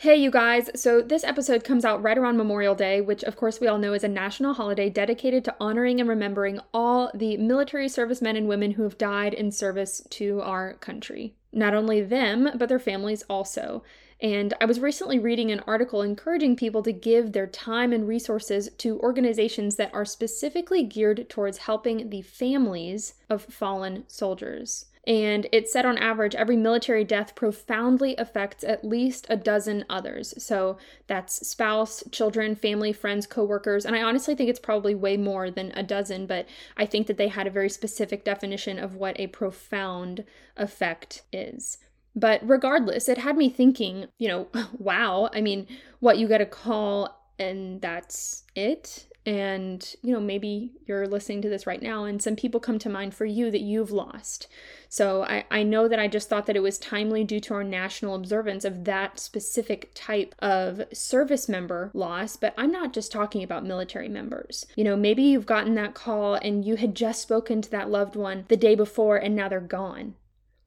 Hey, you guys. So, this episode comes out right around Memorial Day, which, of course, we all know is a national holiday dedicated to honoring and remembering all the military servicemen and women who have died in service to our country. Not only them, but their families also. And I was recently reading an article encouraging people to give their time and resources to organizations that are specifically geared towards helping the families of fallen soldiers and it said on average every military death profoundly affects at least a dozen others. So that's spouse, children, family, friends, coworkers, and I honestly think it's probably way more than a dozen, but I think that they had a very specific definition of what a profound effect is. But regardless, it had me thinking, you know, wow, I mean, what you get a call and that's it and you know maybe you're listening to this right now and some people come to mind for you that you've lost. So I, I know that i just thought that it was timely due to our national observance of that specific type of service member loss but i'm not just talking about military members. You know maybe you've gotten that call and you had just spoken to that loved one the day before and now they're gone.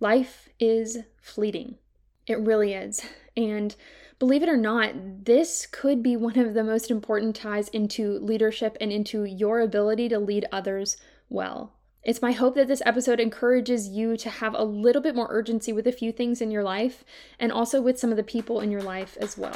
Life is fleeting. It really is. And believe it or not, this could be one of the most important ties into leadership and into your ability to lead others well. It's my hope that this episode encourages you to have a little bit more urgency with a few things in your life and also with some of the people in your life as well.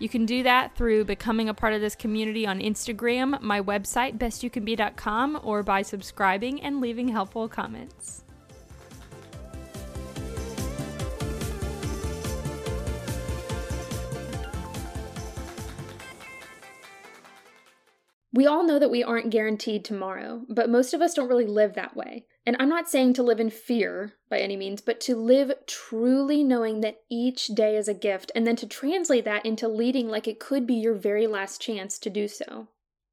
You can do that through becoming a part of this community on Instagram, my website, bestyoucanbe.com, or by subscribing and leaving helpful comments. We all know that we aren't guaranteed tomorrow, but most of us don't really live that way. And I'm not saying to live in fear by any means, but to live truly knowing that each day is a gift, and then to translate that into leading like it could be your very last chance to do so.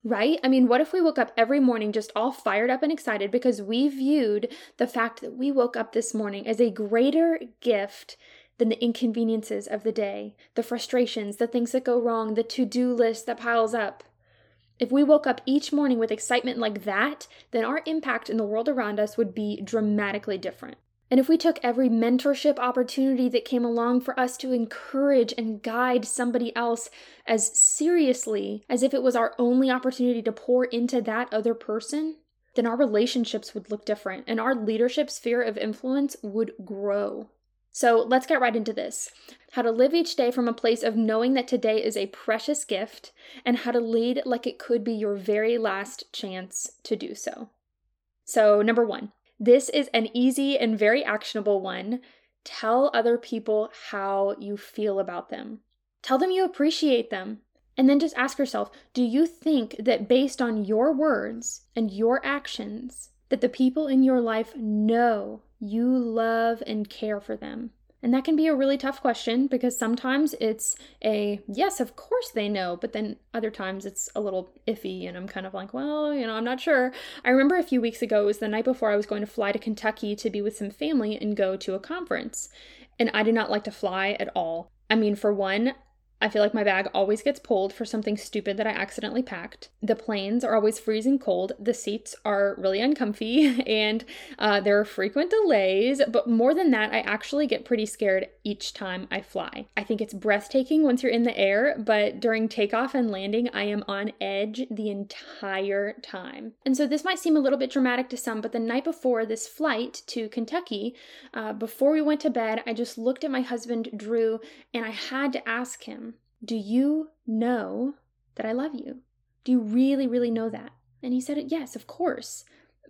Right? I mean, what if we woke up every morning just all fired up and excited because we viewed the fact that we woke up this morning as a greater gift than the inconveniences of the day, the frustrations, the things that go wrong, the to do list that piles up? If we woke up each morning with excitement like that, then our impact in the world around us would be dramatically different. And if we took every mentorship opportunity that came along for us to encourage and guide somebody else as seriously as if it was our only opportunity to pour into that other person, then our relationships would look different and our leadership sphere of influence would grow. So let's get right into this how to live each day from a place of knowing that today is a precious gift, and how to lead like it could be your very last chance to do so. So, number one, this is an easy and very actionable one. Tell other people how you feel about them. Tell them you appreciate them. And then just ask yourself do you think that based on your words and your actions, that the people in your life know you love and care for them? And that can be a really tough question because sometimes it's a yes, of course they know, but then other times it's a little iffy and I'm kind of like, well, you know, I'm not sure. I remember a few weeks ago, it was the night before I was going to fly to Kentucky to be with some family and go to a conference. And I did not like to fly at all. I mean, for one, I feel like my bag always gets pulled for something stupid that I accidentally packed. The planes are always freezing cold. The seats are really uncomfy, and uh, there are frequent delays. But more than that, I actually get pretty scared each time I fly. I think it's breathtaking once you're in the air, but during takeoff and landing, I am on edge the entire time. And so this might seem a little bit dramatic to some, but the night before this flight to Kentucky, uh, before we went to bed, I just looked at my husband, Drew, and I had to ask him do you know that I love you? Do you really, really know that? And he said, Yes, of course.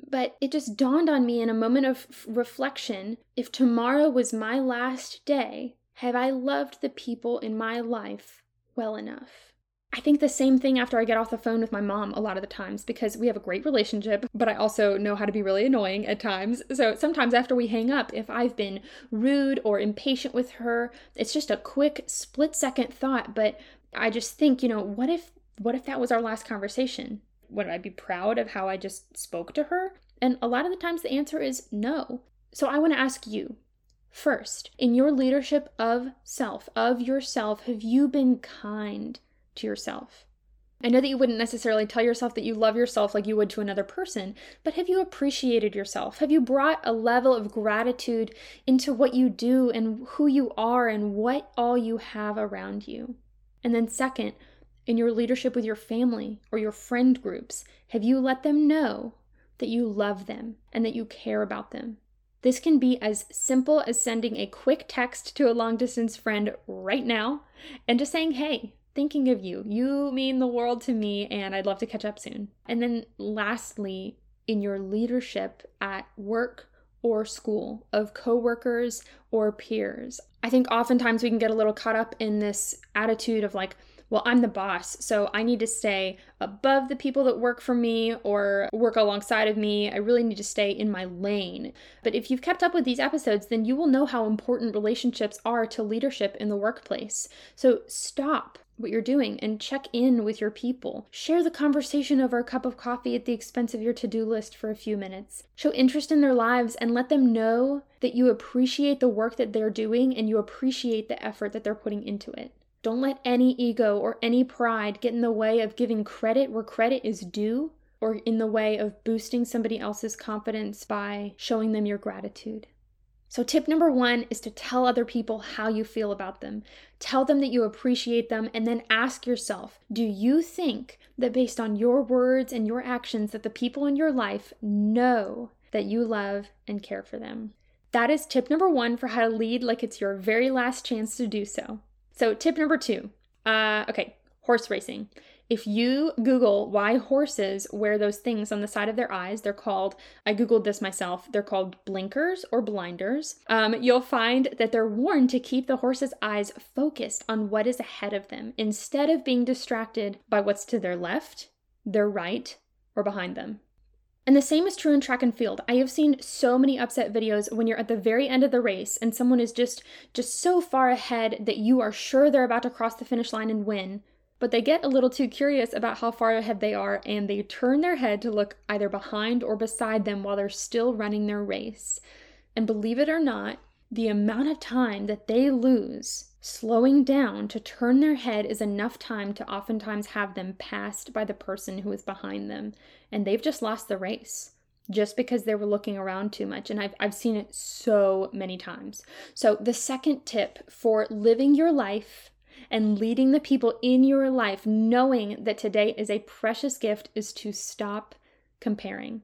But it just dawned on me in a moment of reflection if tomorrow was my last day, have I loved the people in my life well enough? I think the same thing after I get off the phone with my mom a lot of the times because we have a great relationship, but I also know how to be really annoying at times. So sometimes after we hang up, if I've been rude or impatient with her, it's just a quick split second thought, but I just think, you know, what if what if that was our last conversation? Would I be proud of how I just spoke to her? And a lot of the times the answer is no. So I want to ask you, First, in your leadership of self, of yourself, have you been kind? To yourself. I know that you wouldn't necessarily tell yourself that you love yourself like you would to another person, but have you appreciated yourself? Have you brought a level of gratitude into what you do and who you are and what all you have around you? And then, second, in your leadership with your family or your friend groups, have you let them know that you love them and that you care about them? This can be as simple as sending a quick text to a long distance friend right now and just saying, hey, thinking of you. You mean the world to me, and I'd love to catch up soon. And then, lastly, in your leadership at work or school of coworkers or peers. I think oftentimes we can get a little caught up in this attitude of like, well, I'm the boss, so I need to stay above the people that work for me or work alongside of me. I really need to stay in my lane. But if you've kept up with these episodes, then you will know how important relationships are to leadership in the workplace. So stop what you're doing and check in with your people. Share the conversation over a cup of coffee at the expense of your to do list for a few minutes. Show interest in their lives and let them know that you appreciate the work that they're doing and you appreciate the effort that they're putting into it. Don't let any ego or any pride get in the way of giving credit where credit is due or in the way of boosting somebody else's confidence by showing them your gratitude. So, tip number one is to tell other people how you feel about them. Tell them that you appreciate them, and then ask yourself do you think that based on your words and your actions, that the people in your life know that you love and care for them? That is tip number one for how to lead like it's your very last chance to do so. So, tip number two uh, okay, horse racing. If you Google why horses wear those things on the side of their eyes, they're called, I Googled this myself, they're called blinkers or blinders. Um, you'll find that they're worn to keep the horse's eyes focused on what is ahead of them instead of being distracted by what's to their left, their right, or behind them. And the same is true in track and field. I have seen so many upset videos when you're at the very end of the race and someone is just just so far ahead that you are sure they're about to cross the finish line and win, but they get a little too curious about how far ahead they are and they turn their head to look either behind or beside them while they're still running their race. And believe it or not, the amount of time that they lose slowing down to turn their head is enough time to oftentimes have them passed by the person who is behind them. And they've just lost the race just because they were looking around too much. And I've, I've seen it so many times. So, the second tip for living your life and leading the people in your life, knowing that today is a precious gift, is to stop comparing.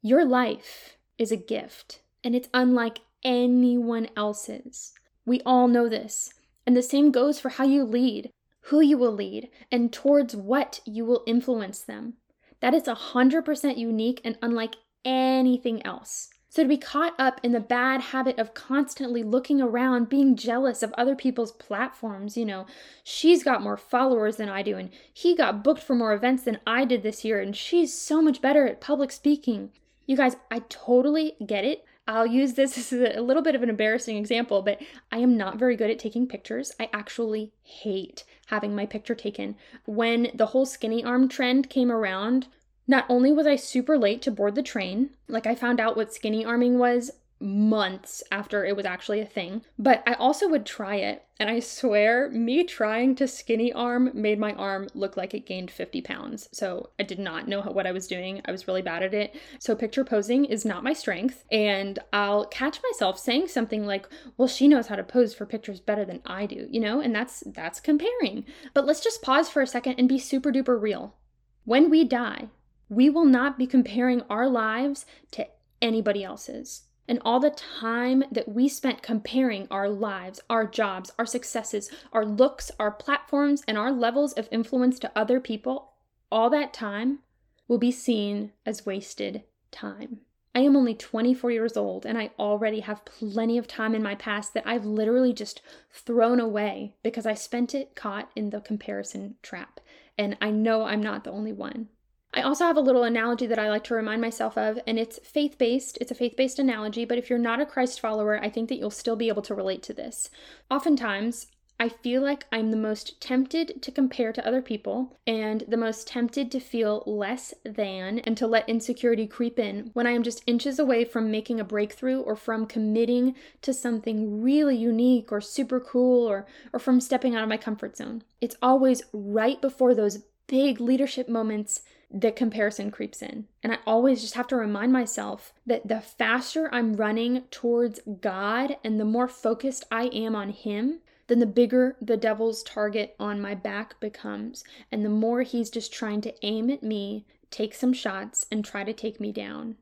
Your life is a gift, and it's unlike anyone else's. We all know this. And the same goes for how you lead, who you will lead, and towards what you will influence them. That is 100% unique and unlike anything else. So, to be caught up in the bad habit of constantly looking around, being jealous of other people's platforms, you know, she's got more followers than I do, and he got booked for more events than I did this year, and she's so much better at public speaking. You guys, I totally get it. I'll use this as a little bit of an embarrassing example, but I am not very good at taking pictures. I actually hate having my picture taken. When the whole skinny arm trend came around, not only was I super late to board the train, like I found out what skinny arming was months after it was actually a thing, but I also would try it. And I swear, me trying to skinny arm made my arm look like it gained 50 pounds. So I did not know what I was doing. I was really bad at it. So picture posing is not my strength. And I'll catch myself saying something like, well, she knows how to pose for pictures better than I do, you know? And that's that's comparing. But let's just pause for a second and be super duper real. When we die, we will not be comparing our lives to anybody else's. And all the time that we spent comparing our lives, our jobs, our successes, our looks, our platforms, and our levels of influence to other people, all that time will be seen as wasted time. I am only 24 years old and I already have plenty of time in my past that I've literally just thrown away because I spent it caught in the comparison trap. and I know I'm not the only one. I also have a little analogy that I like to remind myself of, and it's faith based. It's a faith based analogy, but if you're not a Christ follower, I think that you'll still be able to relate to this. Oftentimes, I feel like I'm the most tempted to compare to other people and the most tempted to feel less than and to let insecurity creep in when I am just inches away from making a breakthrough or from committing to something really unique or super cool or, or from stepping out of my comfort zone. It's always right before those big leadership moments that comparison creeps in. And I always just have to remind myself that the faster I'm running towards God and the more focused I am on Him, then the bigger the devil's target on my back becomes, and the more he's just trying to aim at me, take some shots, and try to take me down.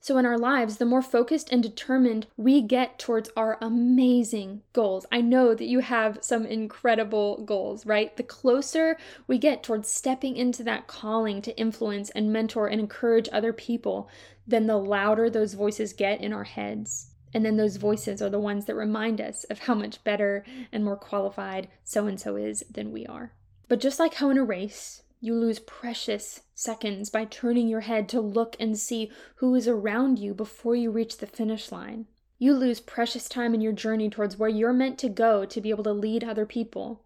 So, in our lives, the more focused and determined we get towards our amazing goals. I know that you have some incredible goals, right? The closer we get towards stepping into that calling to influence and mentor and encourage other people, then the louder those voices get in our heads. And then those voices are the ones that remind us of how much better and more qualified so and so is than we are. But just like how in a race, you lose precious seconds by turning your head to look and see who is around you before you reach the finish line. You lose precious time in your journey towards where you're meant to go to be able to lead other people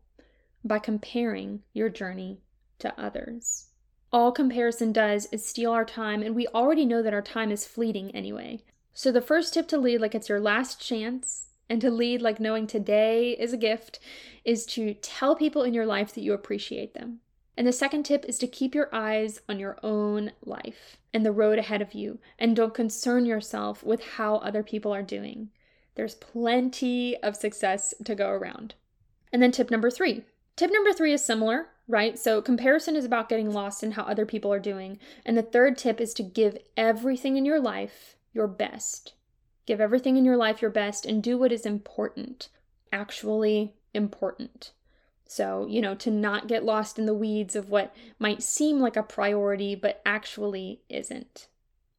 by comparing your journey to others. All comparison does is steal our time, and we already know that our time is fleeting anyway. So, the first tip to lead like it's your last chance and to lead like knowing today is a gift is to tell people in your life that you appreciate them. And the second tip is to keep your eyes on your own life and the road ahead of you, and don't concern yourself with how other people are doing. There's plenty of success to go around. And then tip number three. Tip number three is similar, right? So comparison is about getting lost in how other people are doing. And the third tip is to give everything in your life your best. Give everything in your life your best and do what is important, actually important. So, you know, to not get lost in the weeds of what might seem like a priority but actually isn't.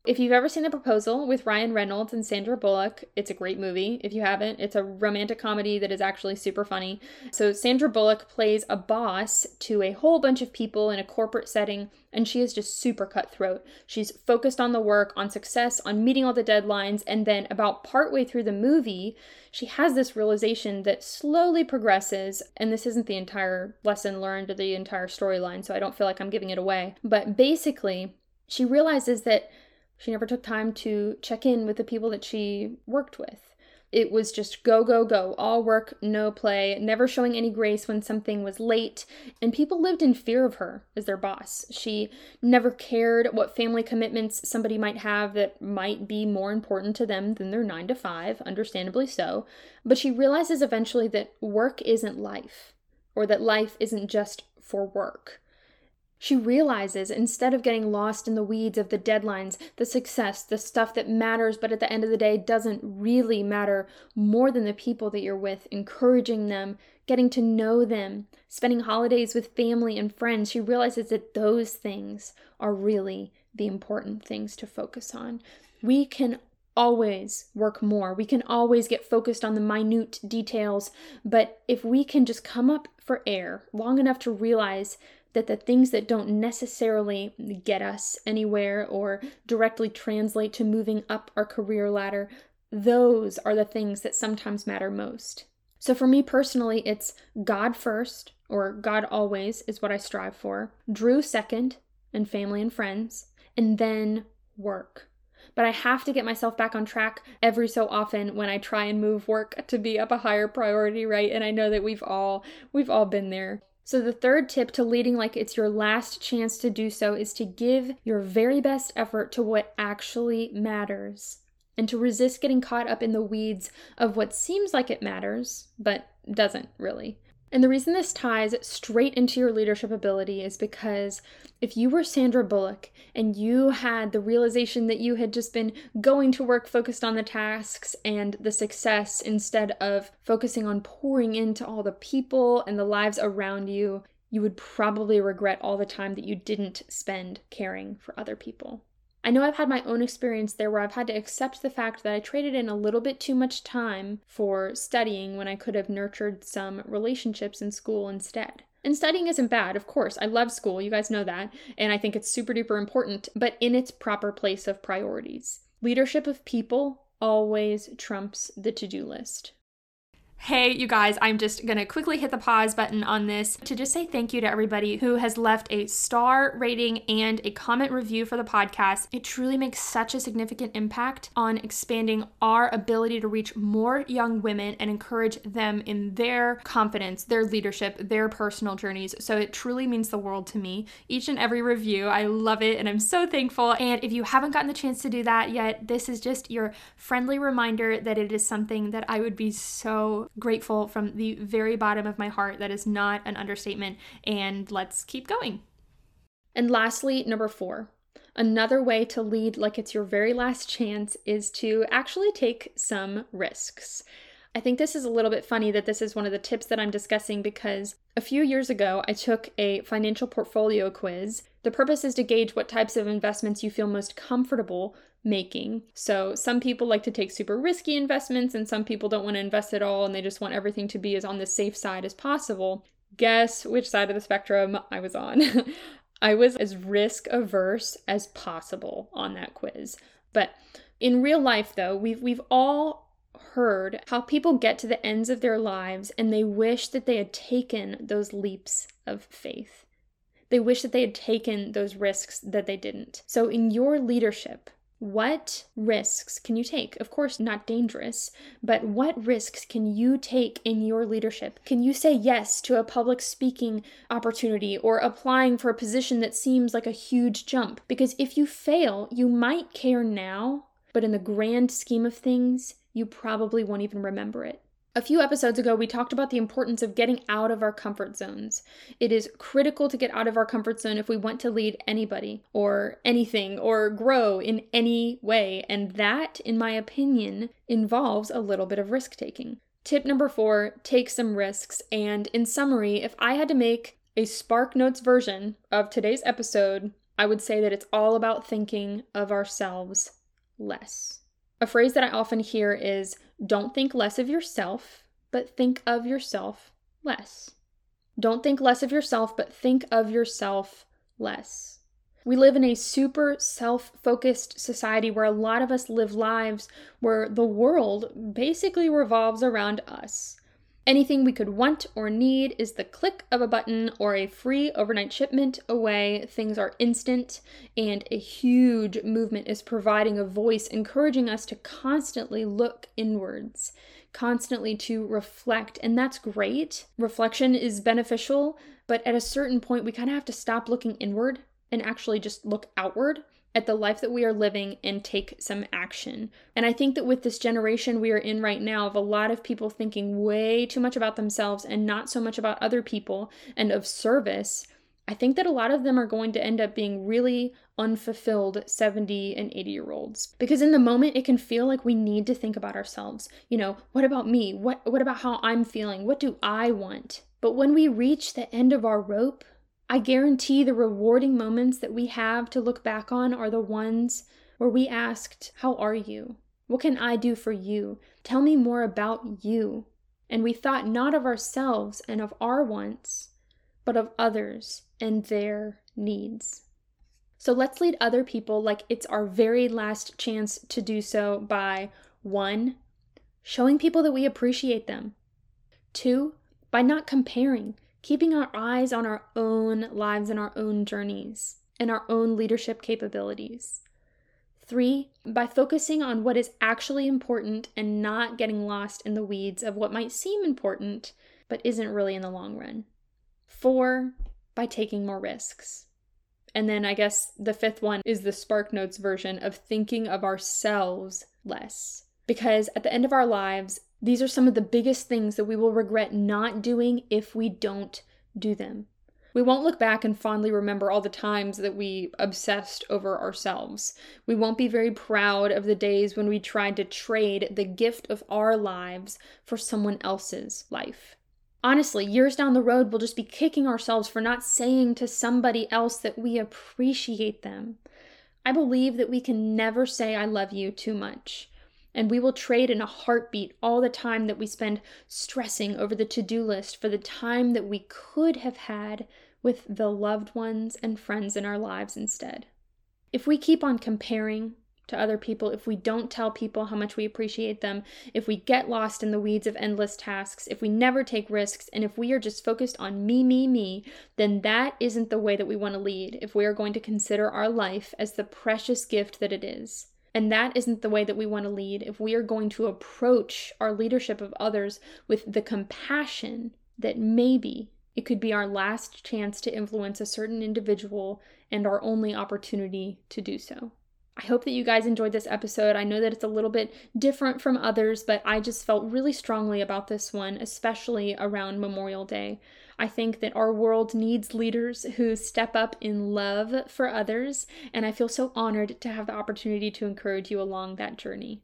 If you've ever seen The Proposal with Ryan Reynolds and Sandra Bullock, it's a great movie. If you haven't, it's a romantic comedy that is actually super funny. So, Sandra Bullock plays a boss to a whole bunch of people in a corporate setting, and she is just super cutthroat. She's focused on the work, on success, on meeting all the deadlines, and then about partway through the movie, she has this realization that slowly progresses, and this isn't the entire lesson learned or the entire storyline, so I don't feel like I'm giving it away. But basically, she realizes that she never took time to check in with the people that she worked with. It was just go, go, go, all work, no play, never showing any grace when something was late, and people lived in fear of her as their boss. She never cared what family commitments somebody might have that might be more important to them than their nine to five, understandably so. But she realizes eventually that work isn't life, or that life isn't just for work. She realizes instead of getting lost in the weeds of the deadlines, the success, the stuff that matters, but at the end of the day doesn't really matter more than the people that you're with, encouraging them, getting to know them, spending holidays with family and friends, she realizes that those things are really the important things to focus on. We can always work more. We can always get focused on the minute details, but if we can just come up for air long enough to realize that the things that don't necessarily get us anywhere or directly translate to moving up our career ladder, those are the things that sometimes matter most. So for me personally, it's God first, or God always is what I strive for, Drew second, and family and friends, and then work. But I have to get myself back on track every so often when I try and move work to be up a higher priority, right? And I know that we've all we've all been there. So, the third tip to leading like it's your last chance to do so is to give your very best effort to what actually matters and to resist getting caught up in the weeds of what seems like it matters, but doesn't really. And the reason this ties straight into your leadership ability is because if you were Sandra Bullock and you had the realization that you had just been going to work focused on the tasks and the success instead of focusing on pouring into all the people and the lives around you, you would probably regret all the time that you didn't spend caring for other people. I know I've had my own experience there where I've had to accept the fact that I traded in a little bit too much time for studying when I could have nurtured some relationships in school instead. And studying isn't bad, of course. I love school, you guys know that, and I think it's super duper important, but in its proper place of priorities. Leadership of people always trumps the to do list. Hey, you guys, I'm just gonna quickly hit the pause button on this to just say thank you to everybody who has left a star rating and a comment review for the podcast. It truly makes such a significant impact on expanding our ability to reach more young women and encourage them in their confidence, their leadership, their personal journeys. So it truly means the world to me. Each and every review, I love it and I'm so thankful. And if you haven't gotten the chance to do that yet, this is just your friendly reminder that it is something that I would be so grateful from the very bottom of my heart. That is not an understatement. And let's keep going. And lastly, number four. Another way to lead like it's your very last chance is to actually take some risks. I think this is a little bit funny that this is one of the tips that I'm discussing because a few years ago I took a financial portfolio quiz. The purpose is to gauge what types of investments you feel most comfortable making. So some people like to take super risky investments and some people don't want to invest at all and they just want everything to be as on the safe side as possible. Guess which side of the spectrum I was on. I was as risk averse as possible on that quiz. But in real life though, we've we've all heard how people get to the ends of their lives and they wish that they had taken those leaps of faith. They wish that they had taken those risks that they didn't. So in your leadership, what risks can you take? Of course, not dangerous, but what risks can you take in your leadership? Can you say yes to a public speaking opportunity or applying for a position that seems like a huge jump? Because if you fail, you might care now, but in the grand scheme of things, you probably won't even remember it. A few episodes ago, we talked about the importance of getting out of our comfort zones. It is critical to get out of our comfort zone if we want to lead anybody or anything or grow in any way. And that, in my opinion, involves a little bit of risk taking. Tip number four take some risks. And in summary, if I had to make a Spark Notes version of today's episode, I would say that it's all about thinking of ourselves less. A phrase that I often hear is don't think less of yourself, but think of yourself less. Don't think less of yourself, but think of yourself less. We live in a super self focused society where a lot of us live lives where the world basically revolves around us. Anything we could want or need is the click of a button or a free overnight shipment away. Things are instant, and a huge movement is providing a voice, encouraging us to constantly look inwards, constantly to reflect. And that's great. Reflection is beneficial, but at a certain point, we kind of have to stop looking inward and actually just look outward at the life that we are living and take some action. And I think that with this generation we are in right now, of a lot of people thinking way too much about themselves and not so much about other people and of service, I think that a lot of them are going to end up being really unfulfilled 70 and 80 year olds. Because in the moment it can feel like we need to think about ourselves. You know, what about me? What what about how I'm feeling? What do I want? But when we reach the end of our rope, I guarantee the rewarding moments that we have to look back on are the ones where we asked, How are you? What can I do for you? Tell me more about you. And we thought not of ourselves and of our wants, but of others and their needs. So let's lead other people like it's our very last chance to do so by one, showing people that we appreciate them, two, by not comparing keeping our eyes on our own lives and our own journeys and our own leadership capabilities. Three, by focusing on what is actually important and not getting lost in the weeds of what might seem important but isn't really in the long run. Four, by taking more risks. And then I guess the fifth one is the Spark Notes version of thinking of ourselves less. Because at the end of our lives, these are some of the biggest things that we will regret not doing if we don't do them. We won't look back and fondly remember all the times that we obsessed over ourselves. We won't be very proud of the days when we tried to trade the gift of our lives for someone else's life. Honestly, years down the road, we'll just be kicking ourselves for not saying to somebody else that we appreciate them. I believe that we can never say I love you too much. And we will trade in a heartbeat all the time that we spend stressing over the to do list for the time that we could have had with the loved ones and friends in our lives instead. If we keep on comparing to other people, if we don't tell people how much we appreciate them, if we get lost in the weeds of endless tasks, if we never take risks, and if we are just focused on me, me, me, then that isn't the way that we want to lead if we are going to consider our life as the precious gift that it is. And that isn't the way that we want to lead if we are going to approach our leadership of others with the compassion that maybe it could be our last chance to influence a certain individual and our only opportunity to do so. I hope that you guys enjoyed this episode. I know that it's a little bit different from others, but I just felt really strongly about this one, especially around Memorial Day. I think that our world needs leaders who step up in love for others, and I feel so honored to have the opportunity to encourage you along that journey.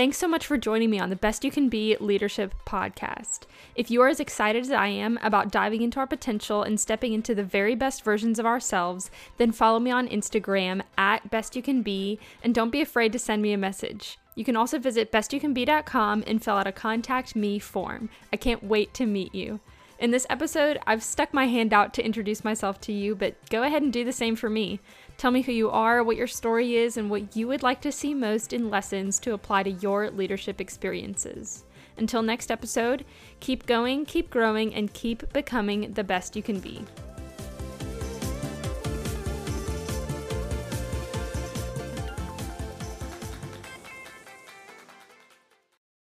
Thanks so much for joining me on the Best You Can Be Leadership Podcast. If you are as excited as I am about diving into our potential and stepping into the very best versions of ourselves, then follow me on Instagram at Best You Can Be and don't be afraid to send me a message. You can also visit bestyoucanbe.com and fill out a contact me form. I can't wait to meet you. In this episode, I've stuck my hand out to introduce myself to you, but go ahead and do the same for me. Tell me who you are, what your story is, and what you would like to see most in lessons to apply to your leadership experiences. Until next episode, keep going, keep growing, and keep becoming the best you can be.